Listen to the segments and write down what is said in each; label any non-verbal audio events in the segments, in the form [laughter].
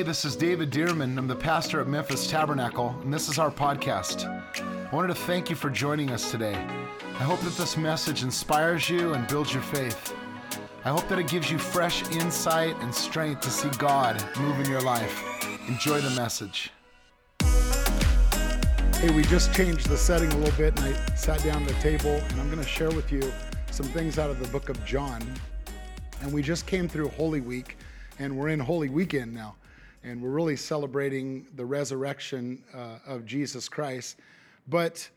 Hey, this is David Dearman. I'm the pastor at Memphis Tabernacle, and this is our podcast. I wanted to thank you for joining us today. I hope that this message inspires you and builds your faith. I hope that it gives you fresh insight and strength to see God move in your life. Enjoy the message. Hey, we just changed the setting a little bit, and I sat down at the table, and I'm going to share with you some things out of the book of John. And we just came through Holy Week, and we're in Holy Weekend now. And we're really celebrating the resurrection uh, of Jesus Christ. But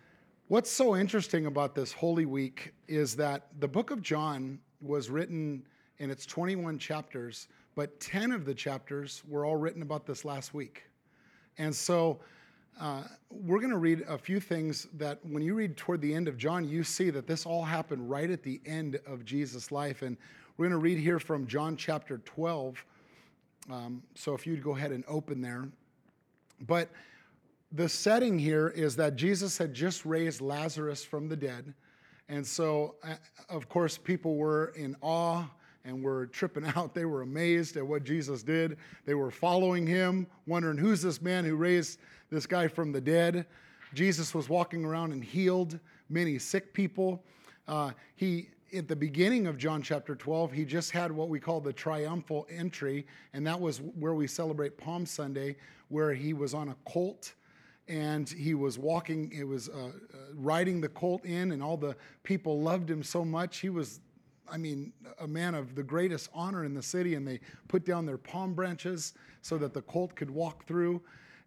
what's so interesting about this Holy Week is that the book of John was written in its 21 chapters, but 10 of the chapters were all written about this last week. And so uh, we're going to read a few things that when you read toward the end of John, you see that this all happened right at the end of Jesus' life. And we're going to read here from John chapter 12. Um, so if you'd go ahead and open there. But the setting here is that Jesus had just raised Lazarus from the dead. And so, uh, of course, people were in awe and were tripping [laughs] out. They were amazed at what Jesus did. They were following him, wondering who's this man who raised this guy from the dead. Jesus was walking around and healed many sick people. Uh, he, at the beginning of John chapter 12, he just had what we call the triumphal entry, and that was where we celebrate Palm Sunday, where he was on a colt and he was walking, it was uh, uh, riding the colt in, and all the people loved him so much. He was, I mean, a man of the greatest honor in the city, and they put down their palm branches so that the colt could walk through.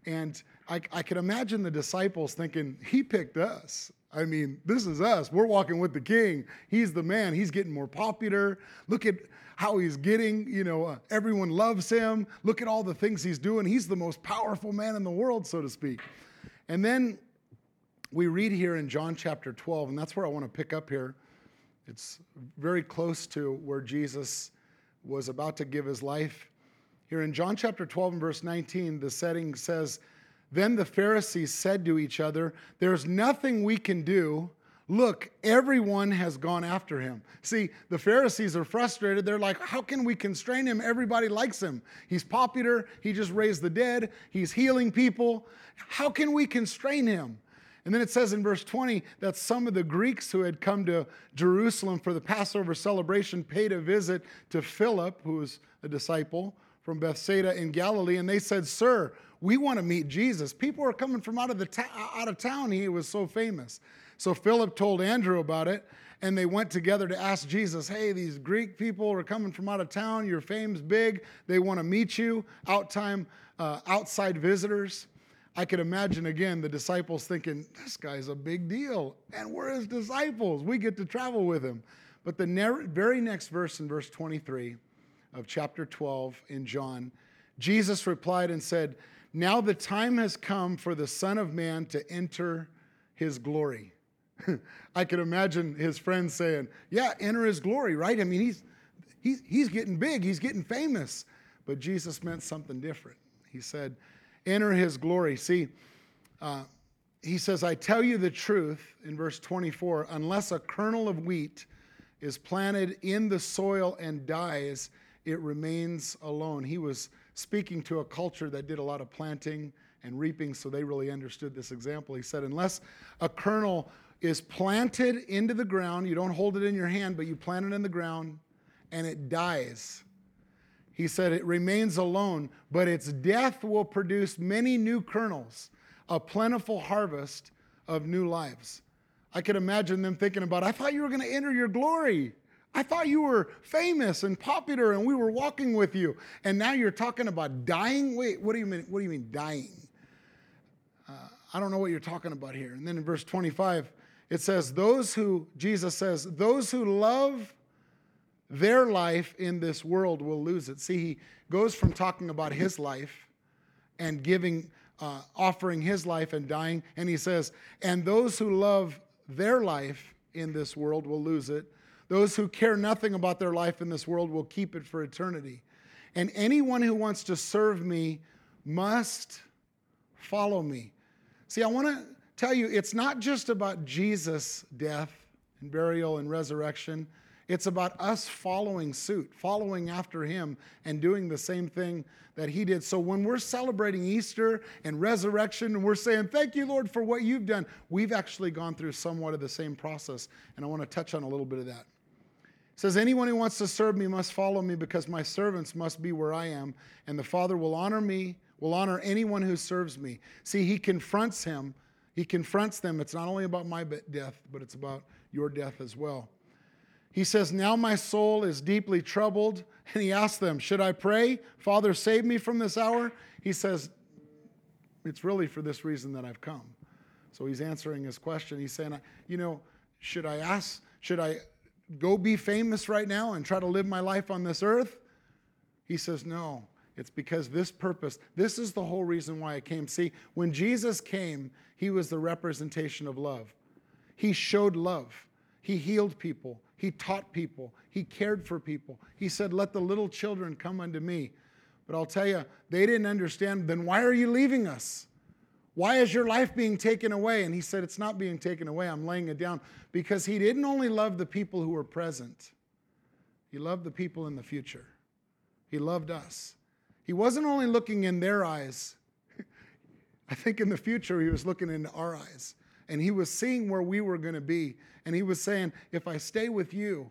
And I, I could imagine the disciples thinking, He picked us. I mean, this is us. We're walking with the king. He's the man. He's getting more popular. Look at how he's getting, you know, uh, everyone loves him. Look at all the things he's doing. He's the most powerful man in the world, so to speak. And then we read here in John chapter 12, and that's where I want to pick up here. It's very close to where Jesus was about to give his life. Here in John chapter 12 and verse 19, the setting says, Then the Pharisees said to each other, There's nothing we can do. Look, everyone has gone after him. See, the Pharisees are frustrated. They're like, How can we constrain him? Everybody likes him. He's popular. He just raised the dead. He's healing people. How can we constrain him? And then it says in verse 20 that some of the Greeks who had come to Jerusalem for the Passover celebration paid a visit to Philip, who was a disciple from Bethsaida in Galilee, and they said, Sir, we want to meet Jesus. People are coming from out of, the ta- out of town. He was so famous. So Philip told Andrew about it, and they went together to ask Jesus, Hey, these Greek people are coming from out of town. Your fame's big. They want to meet you. Out time, uh, outside visitors. I could imagine again the disciples thinking, this guy's a big deal, and we're his disciples. We get to travel with him. But the very next verse in verse 23 of chapter 12 in John, Jesus replied and said, Now the time has come for the Son of Man to enter his glory. [laughs] I could imagine his friends saying, Yeah, enter his glory, right? I mean, he's, he's, he's getting big, he's getting famous. But Jesus meant something different. He said, enter his glory. See, uh, he says, I tell you the truth in verse 24 unless a kernel of wheat is planted in the soil and dies, it remains alone. He was speaking to a culture that did a lot of planting and reaping, so they really understood this example. He said, Unless a kernel is planted into the ground, you don't hold it in your hand, but you plant it in the ground, and it dies, he said, It remains alone, but its death will produce many new kernels, a plentiful harvest of new lives. I could imagine them thinking about, I thought you were going to enter your glory. I thought you were famous and popular and we were walking with you. And now you're talking about dying? Wait, what do you mean? What do you mean dying? Uh, I don't know what you're talking about here. And then in verse 25, it says, Those who, Jesus says, those who love their life in this world will lose it. See, he goes from talking about his life and giving, uh, offering his life and dying, and he says, and those who love their life in this world will lose it. Those who care nothing about their life in this world will keep it for eternity. And anyone who wants to serve me must follow me. See, I want to tell you, it's not just about Jesus' death and burial and resurrection It's about us following suit, following after him, and doing the same thing that he did. So when we're celebrating Easter and resurrection, and we're saying, Thank you, Lord, for what you've done, we've actually gone through somewhat of the same process. And I want to touch on a little bit of that. Says, Anyone who wants to serve me must follow me because my servants must be where I am, and the Father will honor me, will honor anyone who serves me. See, he confronts him. He confronts them. It's not only about my death, but it's about your death as well. He says, Now my soul is deeply troubled. [laughs] And he asks them, Should I pray? Father, save me from this hour? He says, It's really for this reason that I've come. So he's answering his question. He's saying, You know, should I ask, should I go be famous right now and try to live my life on this earth? He says, No. It's because this purpose, this is the whole reason why I came. See, when Jesus came, he was the representation of love. He showed love. He healed people. He taught people. He cared for people. He said, Let the little children come unto me. But I'll tell you, they didn't understand. Then why are you leaving us? Why is your life being taken away? And he said, It's not being taken away. I'm laying it down. Because he didn't only love the people who were present, he loved the people in the future. He loved us. He wasn't only looking in their eyes, [laughs] I think in the future, he was looking into our eyes and he was seeing where we were going to be. And he was saying, if I stay with you,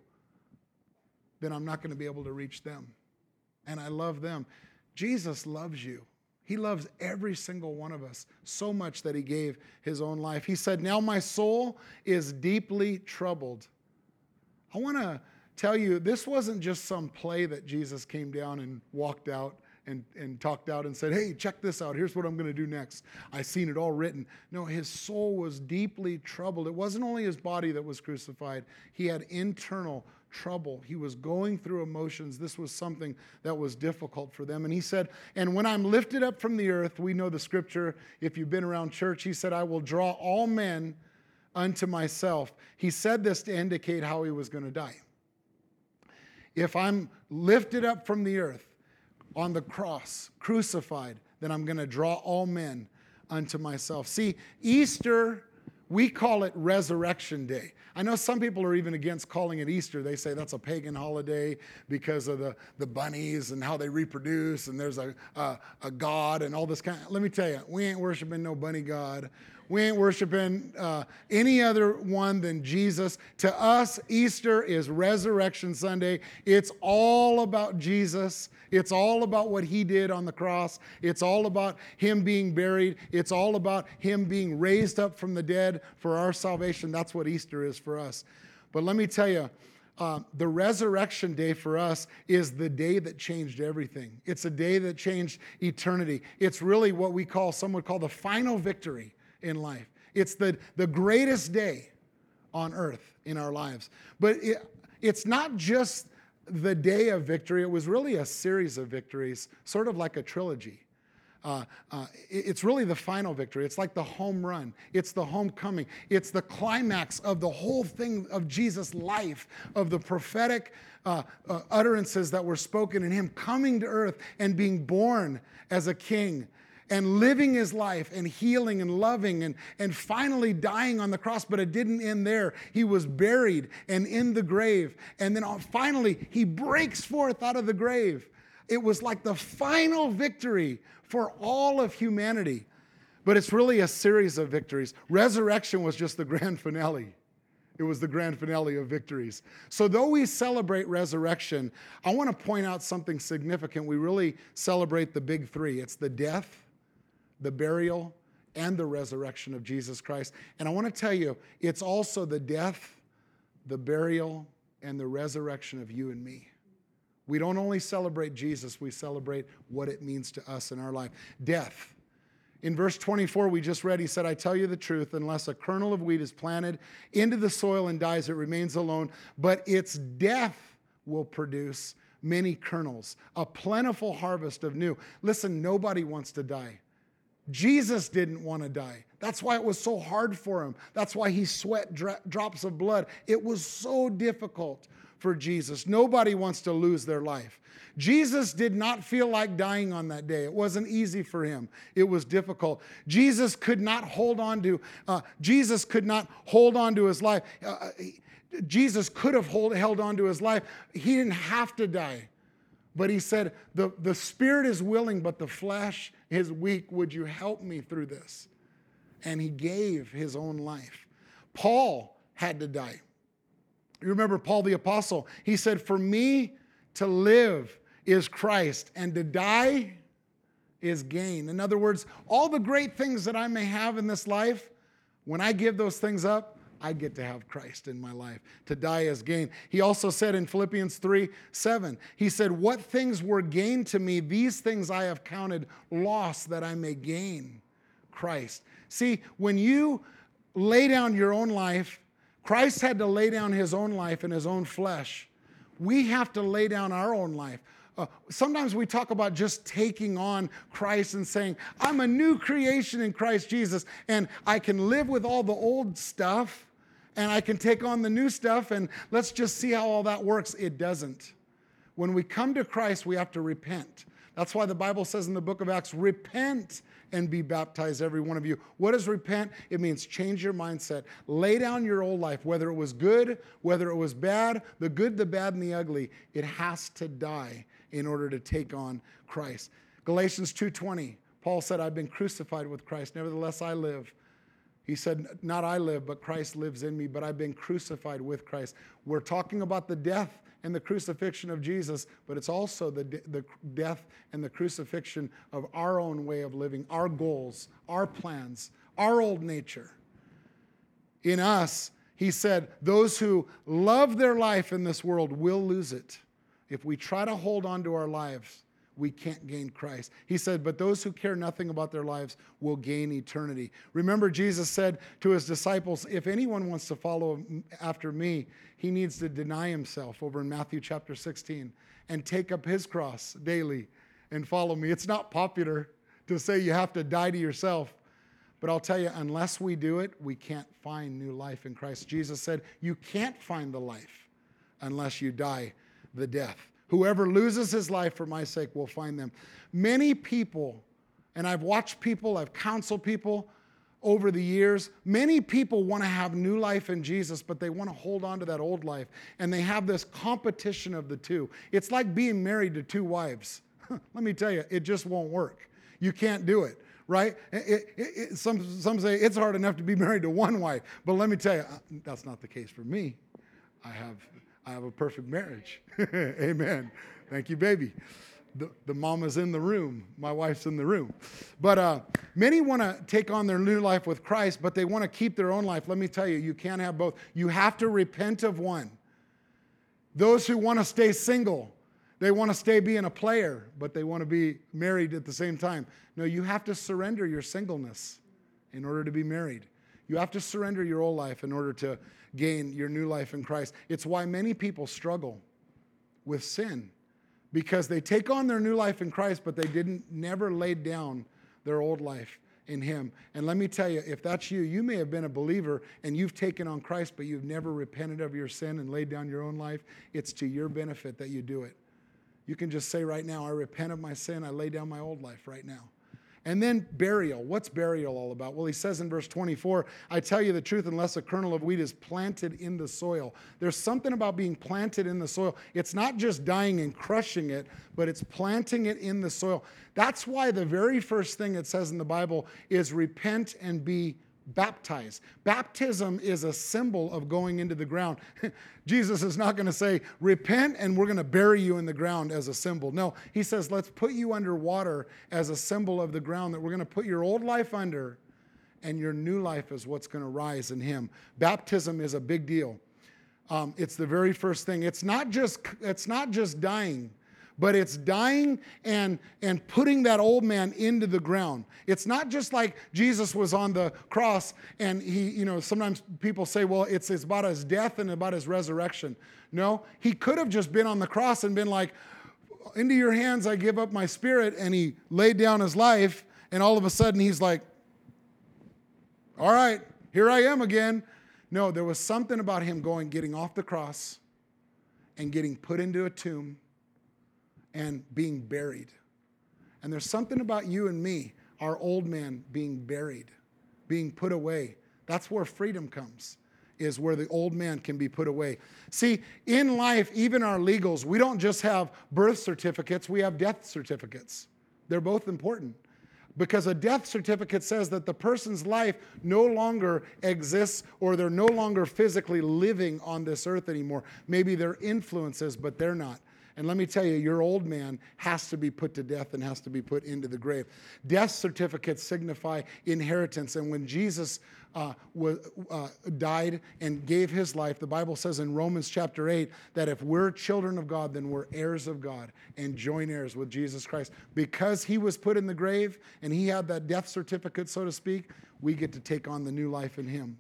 then I'm not going to be able to reach them. And I love them. Jesus loves you. He loves every single one of us so much that he gave his own life. He said, Now my soul is deeply troubled. I want to tell you, this wasn't just some play that Jesus came down and walked out and, and talked out and said, Hey, check this out. Here's what I'm going to do next. I've seen it all written. No, his soul was deeply troubled. It wasn't only his body that was crucified, he had internal trouble. He was going through emotions. This was something that was difficult for them. And he said, And when I'm lifted up from the earth, we know the scripture, if you've been around church, he said, I will draw all men unto myself. He said this to indicate how he was going to die. If I'm lifted up from the earth, on the cross, crucified, then I'm going to draw all men unto myself. See, Easter, we call it Resurrection Day. I know some people are even against calling it Easter. They say that's a pagan holiday because of the, the bunnies and how they reproduce, and there's a, a, a God and all this kind. Of, let me tell you, we ain't worshiping no bunny God. We ain't worshiping uh, any other one than Jesus. To us, Easter is Resurrection Sunday. It's all about Jesus. It's all about what he did on the cross. It's all about him being buried. It's all about him being raised up from the dead for our salvation. That's what Easter is for us. But let me tell you, uh, the resurrection day for us is the day that changed everything. It's a day that changed eternity. It's really what we call, some would call the final victory in life. It's the, the greatest day on earth in our lives. But it, it's not just the day of victory, it was really a series of victories, sort of like a trilogy. Uh, uh, it's really the final victory. It's like the home run. It's the homecoming. It's the climax of the whole thing of Jesus' life, of the prophetic uh, uh utterances that were spoken in him coming to earth and being born as a king and living his life and healing and loving and, and finally dying on the cross, but it didn't end there. He was buried and in the grave. And then finally, he breaks forth out of the grave. It was like the final victory for all of humanity. But it's really a series of victories. Resurrection was just the grand finale. It was the grand finale of victories. So, though we celebrate resurrection, I want to point out something significant. We really celebrate the big three it's the death, the burial, and the resurrection of Jesus Christ. And I want to tell you, it's also the death, the burial, and the resurrection of you and me. We don't only celebrate Jesus, we celebrate what it means to us in our life. Death. In verse 24, we just read, he said, I tell you the truth, unless a kernel of wheat is planted into the soil and dies, it remains alone, but its death will produce many kernels, a plentiful harvest of new. Listen, nobody wants to die. Jesus didn't want to die. That's why it was so hard for him. That's why he sweat dra- drops of blood. It was so difficult for Jesus. Nobody wants to lose their life. Jesus did not feel like dying on that day. It wasn't easy for him. It was difficult. Jesus could not hold on to. Uh, Jesus could not hold on to his life. Uh, Jesus could have hold, held on to his life. He didn't have to die. But he said, the, the spirit is willing, but the flesh is weak. Would you help me through this? And he gave his own life. Paul had to die. You remember Paul the Apostle? He said, For me to live is Christ, and to die is gain. In other words, all the great things that I may have in this life, when I give those things up, I get to have Christ in my life. To die is gain. He also said in Philippians 3 7, he said, What things were gain to me, these things I have counted loss that I may gain Christ. See, when you lay down your own life, Christ had to lay down his own life in his own flesh. We have to lay down our own life. Uh, sometimes we talk about just taking on Christ and saying, I'm a new creation in Christ Jesus, and I can live with all the old stuff and I can take on the new stuff, and let's just see how all that works. It doesn't. When we come to Christ, we have to repent. That's why the Bible says in the book of Acts, repent and be baptized, every one of you. What does repent? It means change your mindset. Lay down your old life, whether it was good, whether it was bad, the good, the bad, and the ugly. It has to die in order to take on Christ. Galatians 2:20. Paul said, I've been crucified with Christ. Nevertheless, I live. He said, Not I live, but Christ lives in me, but I've been crucified with Christ. We're talking about the death and the crucifixion of Jesus, but it's also the, the death and the crucifixion of our own way of living, our goals, our plans, our old nature. In us, he said, Those who love their life in this world will lose it. If we try to hold on to our lives, we can't gain Christ. He said, But those who care nothing about their lives will gain eternity. Remember, Jesus said to his disciples, If anyone wants to follow after me, he needs to deny himself over in Matthew chapter 16 and take up his cross daily and follow me. It's not popular to say you have to die to yourself. But I'll tell you, unless we do it, we can't find new life in Christ. Jesus said, You can't find the life unless you die the death. Whoever loses his life for my sake will find them. Many people, and I've watched people, I've counseled people over the years, many people want to have new life in Jesus, but they want to hold on to that old life. And they have this competition of the two. It's like being married to two wives. [laughs] Let me tell you, it just won't work. You can't do it right? It, it, it, some, some say it's hard enough to be married to one wife, but let me tell you, uh, that's not the case for me. I have I have a perfect marriage. [laughs] Amen. Thank you, baby. The, the mama's in the room. My wife's in the room. But uh, many want to take on their new life with Christ, but they want to keep their own life. Let me tell you, you can't have both. You have to repent of one. Those who want to stay single, they want to stay being a player, but they want to be married at the same time. No, you have to surrender your singleness in order to be married. You have to surrender your old life in order to gain your new life in Christ. It's why many people struggle with sin because they take on their new life in Christ, but they didn't never laid down their old life in Him. And let me tell you, if that's you, you may have been a believer and you've taken on Christ, but you've never repented of your sin and laid down your own life. It's to your benefit that you do it. You can just say right now, I repent of my sin, I lay down my old life right now. And then burial. What's burial all about? Well, he says in verse 24, I tell you the truth, unless a kernel of wheat is planted in the soil. There's something about being planted in the soil. It's not just dying and crushing it, but it's planting it in the soil. That's why the very first thing it says in the Bible is repent and be baptized. Baptism is a symbol of going into the ground. [laughs] Jesus is not going to say, repent and we're going to bury you in the ground as a symbol. No, he says, let's put you under water as a symbol of the ground, that we're going to put your old life under and your new life is what's going to rise in him. Baptism is a big deal. Um, it's the very first thing. It's not just, it's not just dying but it's dying and, and putting that old man into the ground. It's not just like Jesus was on the cross and he, you know, sometimes people say, well, it's, it's about his death and about his resurrection. No, he could have just been on the cross and been like, into your hands I give up my spirit. And he laid down his life, and all of a sudden he's like, all right, here I am again. No, there was something about him going, getting off the cross and getting put into a tomb and being buried. And there's something about you and me, our old man being buried, being put away. That's where freedom comes. is where the old man can be put away. See, in life, even our legals, we don't just have birth certificates, we have death certificates. They're both important because a death certificate says that the person's life no longer exists or they're no longer physically living on this earth anymore. Maybe they're influences, but they're not. And let me tell you, your old man has to be put to death and has to be put into the grave. Death certificates signify inheritance. And when Jesus uh, uh, died and gave his life, the Bible says in Romans chapter 8 that if we're children of God, then we're heirs of God and joint heirs with Jesus Christ. Because he was put in the grave and he had that death certificate, so to speak, we get to take on the new life in him.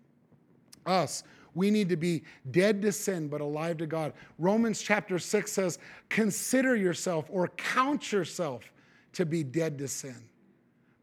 Us, we need to be dead to sin, but alive to God. Romans chapter 6 says, Consider yourself or count yourself to be dead to sin,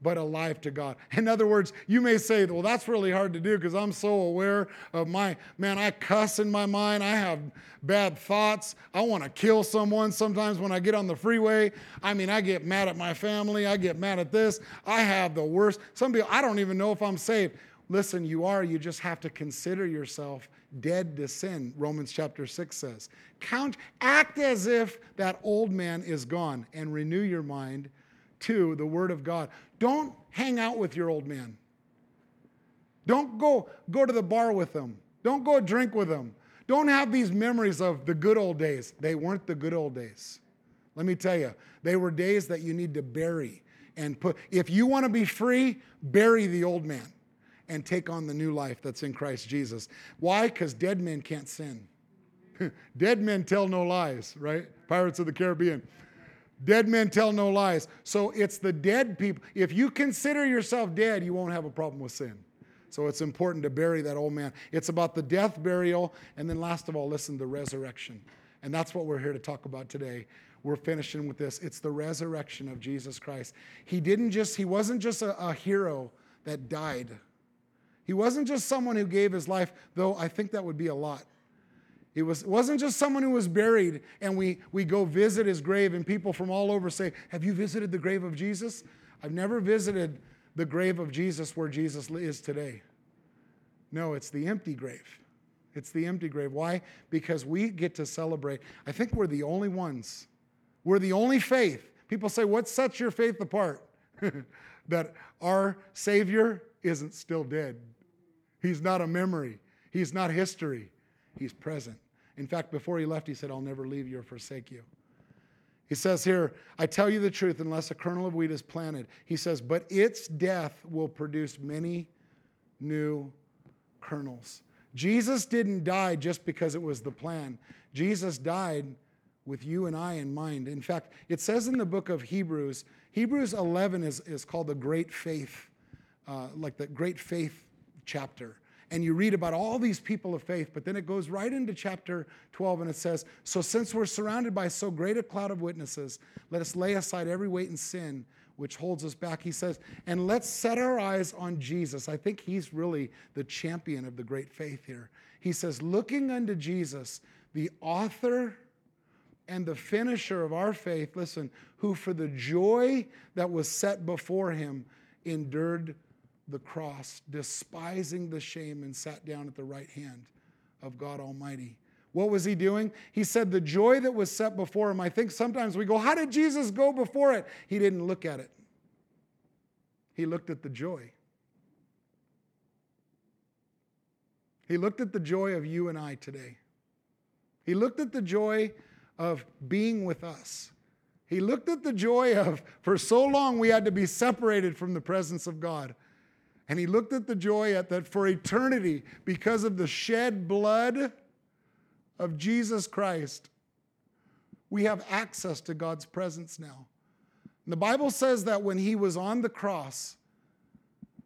but alive to God. In other words, you may say, Well, that's really hard to do because I'm so aware of my, man, I cuss in my mind. I have bad thoughts. I want to kill someone sometimes when I get on the freeway. I mean, I get mad at my family. I get mad at this. I have the worst. Some people, I don't even know if I'm saved. Listen, you are, you just have to consider yourself dead to sin, Romans chapter 6 says. Count, act as if that old man is gone and renew your mind to the word of God. Don't hang out with your old man. Don't go, go to the bar with them. Don't go drink with them. Don't have these memories of the good old days. They weren't the good old days. Let me tell you, they were days that you need to bury and put. If you want to be free, bury the old man and take on the new life that's in Christ Jesus. Why? Because dead men can't sin. [laughs] dead men tell no lies, right? Pirates of the Caribbean. Dead men tell no lies. So it's the dead people. If you consider yourself dead, you won't have a problem with sin. So it's important to bury that old man. It's about the death, burial, and then last of all, listen, the resurrection. And that's what we're here to talk about today. We're finishing with this. It's the resurrection of Jesus Christ. He didn't just, he wasn't just a, a hero that died he wasn't just someone who gave his life, though I think that would be a lot. He was, wasn't just someone who was buried and we, we go visit his grave and people from all over say, Have you visited the grave of Jesus? I've never visited the grave of Jesus where Jesus is today. No, it's the empty grave. It's the empty grave. Why? Because we get to celebrate. I think we're the only ones. We're the only faith. People say, What sets your faith apart? [laughs] that our Savior isn't still dead. He's not a memory, He's not history, He's present. In fact, before he left, he said, I'll never leave you or forsake you. He says here, I tell you the truth, unless a kernel of wheat is planted, he says, but its death will produce many new kernels. Jesus didn't die just because it was the plan. Jesus died with you and I in mind. In fact, it says in the book of Hebrews, Hebrews 11 is, is called the great faith, uh, like the great faith chapter. And you read about all these people of faith, but then it goes right into chapter 12 and it says, So since we're surrounded by so great a cloud of witnesses, let us lay aside every weight and sin which holds us back. He says, and let's set our eyes on Jesus. I think he's really the champion of the great faith here. He says, looking unto Jesus, the author and the finisher of our faith, listen, who for the joy that was set before him endured the cross, despising the shame, and sat down at the right hand of God Almighty. What was he doing? He said, The joy that was set before him. I think sometimes we go, How did Jesus go before it? He didn't look at it, he looked at the joy. He looked at the joy of you and I today. He looked at the joy of being with us. He looked at the joy of, for so long, we had to be separated from the presence of God. And he looked at the joy at that for eternity, because of the shed blood of Jesus Christ, we have access to God's presence now. And the Bible says that when he was on the cross,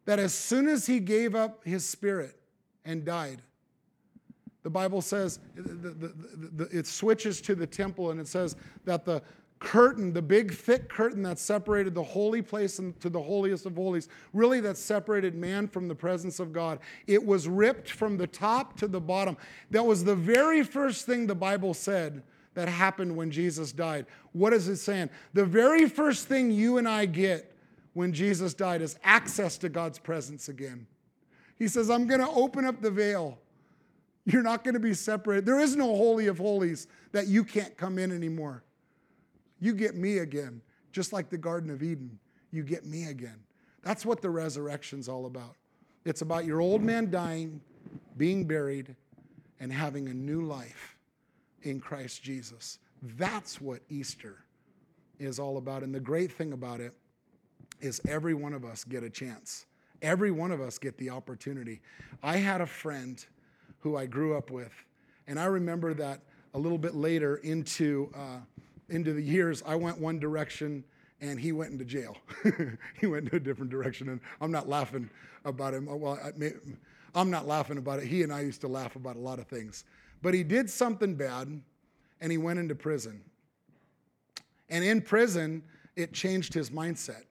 that as soon as he gave up his spirit and died, the Bible says the, the, the, it switches to the temple and it says that the, curtain, the big thick curtain that separated the holy place to the holiest of holies, really that separated man from the presence of God. It was ripped from the top to the bottom. That was the very first thing the Bible said that happened when Jesus died. What is it saying? The very first thing you and I get when Jesus died is access to God's presence again. He says, I'm going to open up the veil You're not going to be separated. There is no holy of holies that you can't come in anymore. You get me again, just like the Garden of Eden. You get me again. That's what the resurrection's all about. It's about your old man dying, being buried, and having a new life in Christ Jesus. That's what Easter is all about. And the great thing about it is every one of us get a chance. Every one of us get the opportunity. I had a friend who I grew up with, and I remember that a little bit later into, uh, into the years, I went one direction and he went into jail. [laughs] he went into a different direction, and I'm not laughing about him. Well, I am not laughing about it. He and I used to laugh about a lot of things. But he did something bad, and he went into prison. And in prison, it changed his mindset.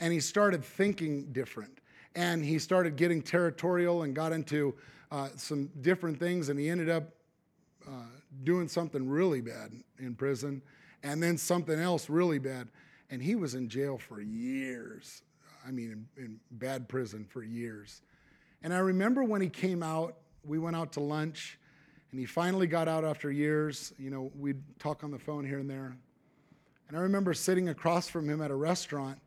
And he started thinking different. And he started getting territorial and got into uh, some different things. And he ended up uh, doing something really bad in prison, and then something else really bad. And he was in jail for years. I mean, in, in bad prison for years. And I remember when he came out, we went out to lunch, and he finally got out after years. You know, we'd talk on the phone here and there. And I remember sitting across from him at a restaurant,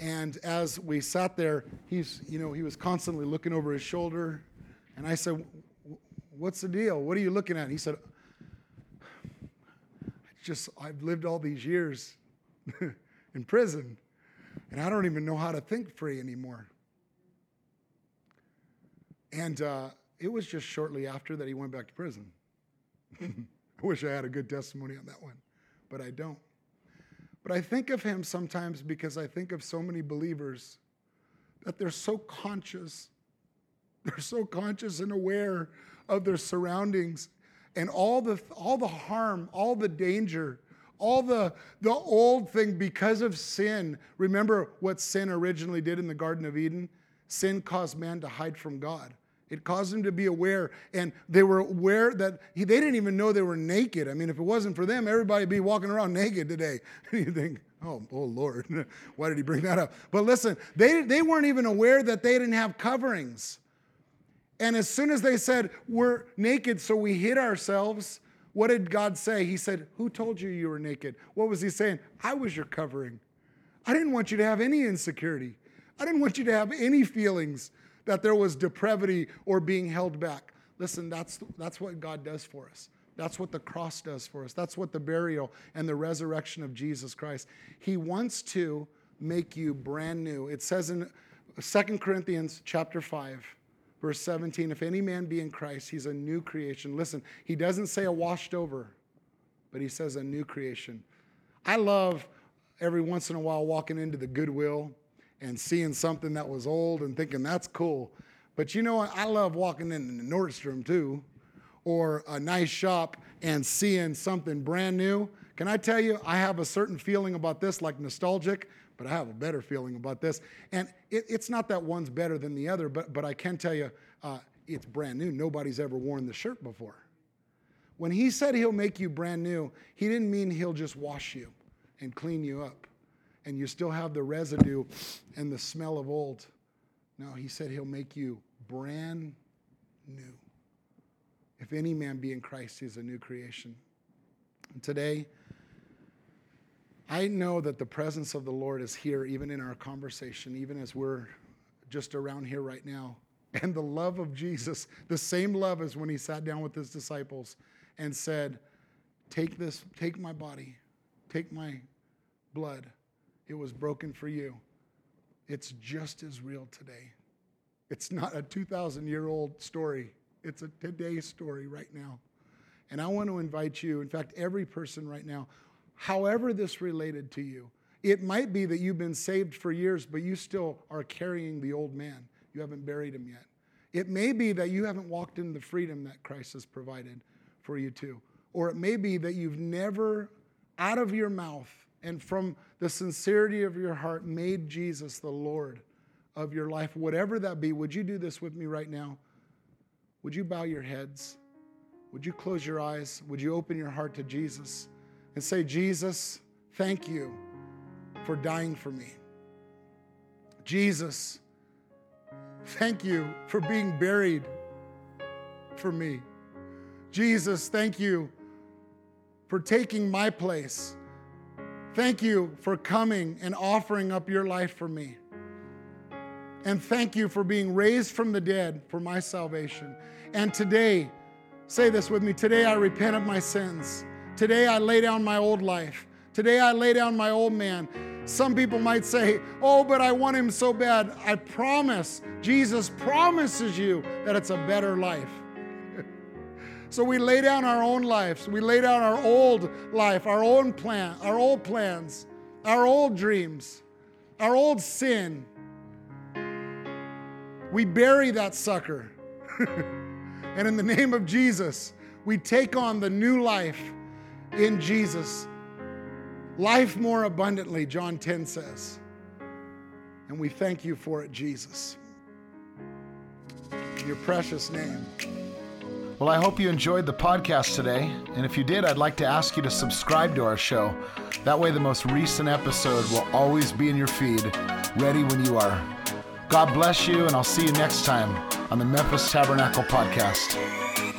and as we sat there, he's, you know, he was constantly looking over his shoulder. And I said, What's the deal? What are you looking at? And he said, Just, I've lived all these years [laughs] in prison, and I don't even know how to think free anymore. And uh, it was just shortly after that he went back to prison. [laughs] I wish I had a good testimony on that one, but I don't. But I think of him sometimes because I think of so many believers that they're so conscious. They're so conscious and aware of their surroundings and all the, all the harm, all the danger, all the, the old thing because of sin. Remember what sin originally did in the Garden of Eden? Sin caused man to hide from God. It caused them to be aware, and they were aware that he, they didn't even know they were naked. I mean, if it wasn't for them, everybody would be walking around [laughs] naked today. [laughs] you think, oh, oh Lord, [laughs] why did he bring that up? But listen, they, they weren't even aware that they didn't have coverings. And as soon as they said, we're naked, so we hid ourselves, what did God say? He said, Who told you you were naked? What was he saying? I was your covering. I didn't want you to have any insecurity. I didn't want you to have any feelings that there was depravity or being held back. Listen, that's, that's what God does for us. That's what the cross does for us. That's what the burial and the resurrection of Jesus Christ. He wants to make you brand new. It says in 2 Corinthians chapter 5, verse 17, if any man be in Christ, he's a new creation. Listen, he doesn't say a washed over, but he says a new creation. I love every once in a while walking into the Goodwill and seeing something that was old and thinking that's cool. But you know what? I love walking in the Nordstrom too, or a nice shop and seeing something brand new. Can I tell you, I have a certain feeling about this, like nostalgic, but I have a better feeling about this. And it, it's not that one's better than the other, but, but I can tell you, uh, it's brand new. Nobody's ever worn the shirt before. When he said he'll make you brand new, he didn't mean he'll just wash you and clean you up and you still have the residue and the smell of old. No, he said he'll make you brand new. If any man be in Christ, he's a new creation. And today, I know that the presence of the Lord is here, even in our conversation, even as we're just around here right now. And the love of Jesus, the same love as when he sat down with his disciples and said, Take this, take my body, take my blood, it was broken for you. It's just as real today. It's not a 2,000 year old story, it's a today story right now. And I want to invite you, in fact, every person right now, however this related to you, it might be that you've been saved for years, but you still are carrying the old man. You haven't buried him yet. It may be that you haven't walked in the freedom that Christ has provided for you too. Or it may be that you've never, out of your mouth, and from the sincerity of your heart made Jesus the Lord of your life, whatever that be, would you do this with me right now? Would you bow your heads? Would you close your eyes? Would you open your heart to Jesus and say, Jesus, thank you for dying for me. Jesus, thank you for being buried for me. Jesus, thank you for taking my place. Thank you for coming and offering up your life for me. And thank you for being raised from the dead for my salvation. And today, say this with me today I repent of my sins. Today I lay down my old life. Today I lay down my old man. Some people might say, Oh, but I want him so bad. I promise, Jesus promises you that it's a better life. [laughs] so we lay down our own lives. We lay down our old life, our own plan, our old plans, our old dreams, our old sin. We bury that sucker. [laughs] and in the name of Jesus, we take on the new life in Jesus. Life more abundantly, John 10 says. And we thank you for it, Jesus. In your precious name. Well, I hope you enjoyed the podcast today. And if you did, I'd like to ask you to subscribe to our show. That way, the most recent episode will always be in your feed, ready when you are. God bless you, and I'll see you next time on the Memphis Tabernacle Podcast.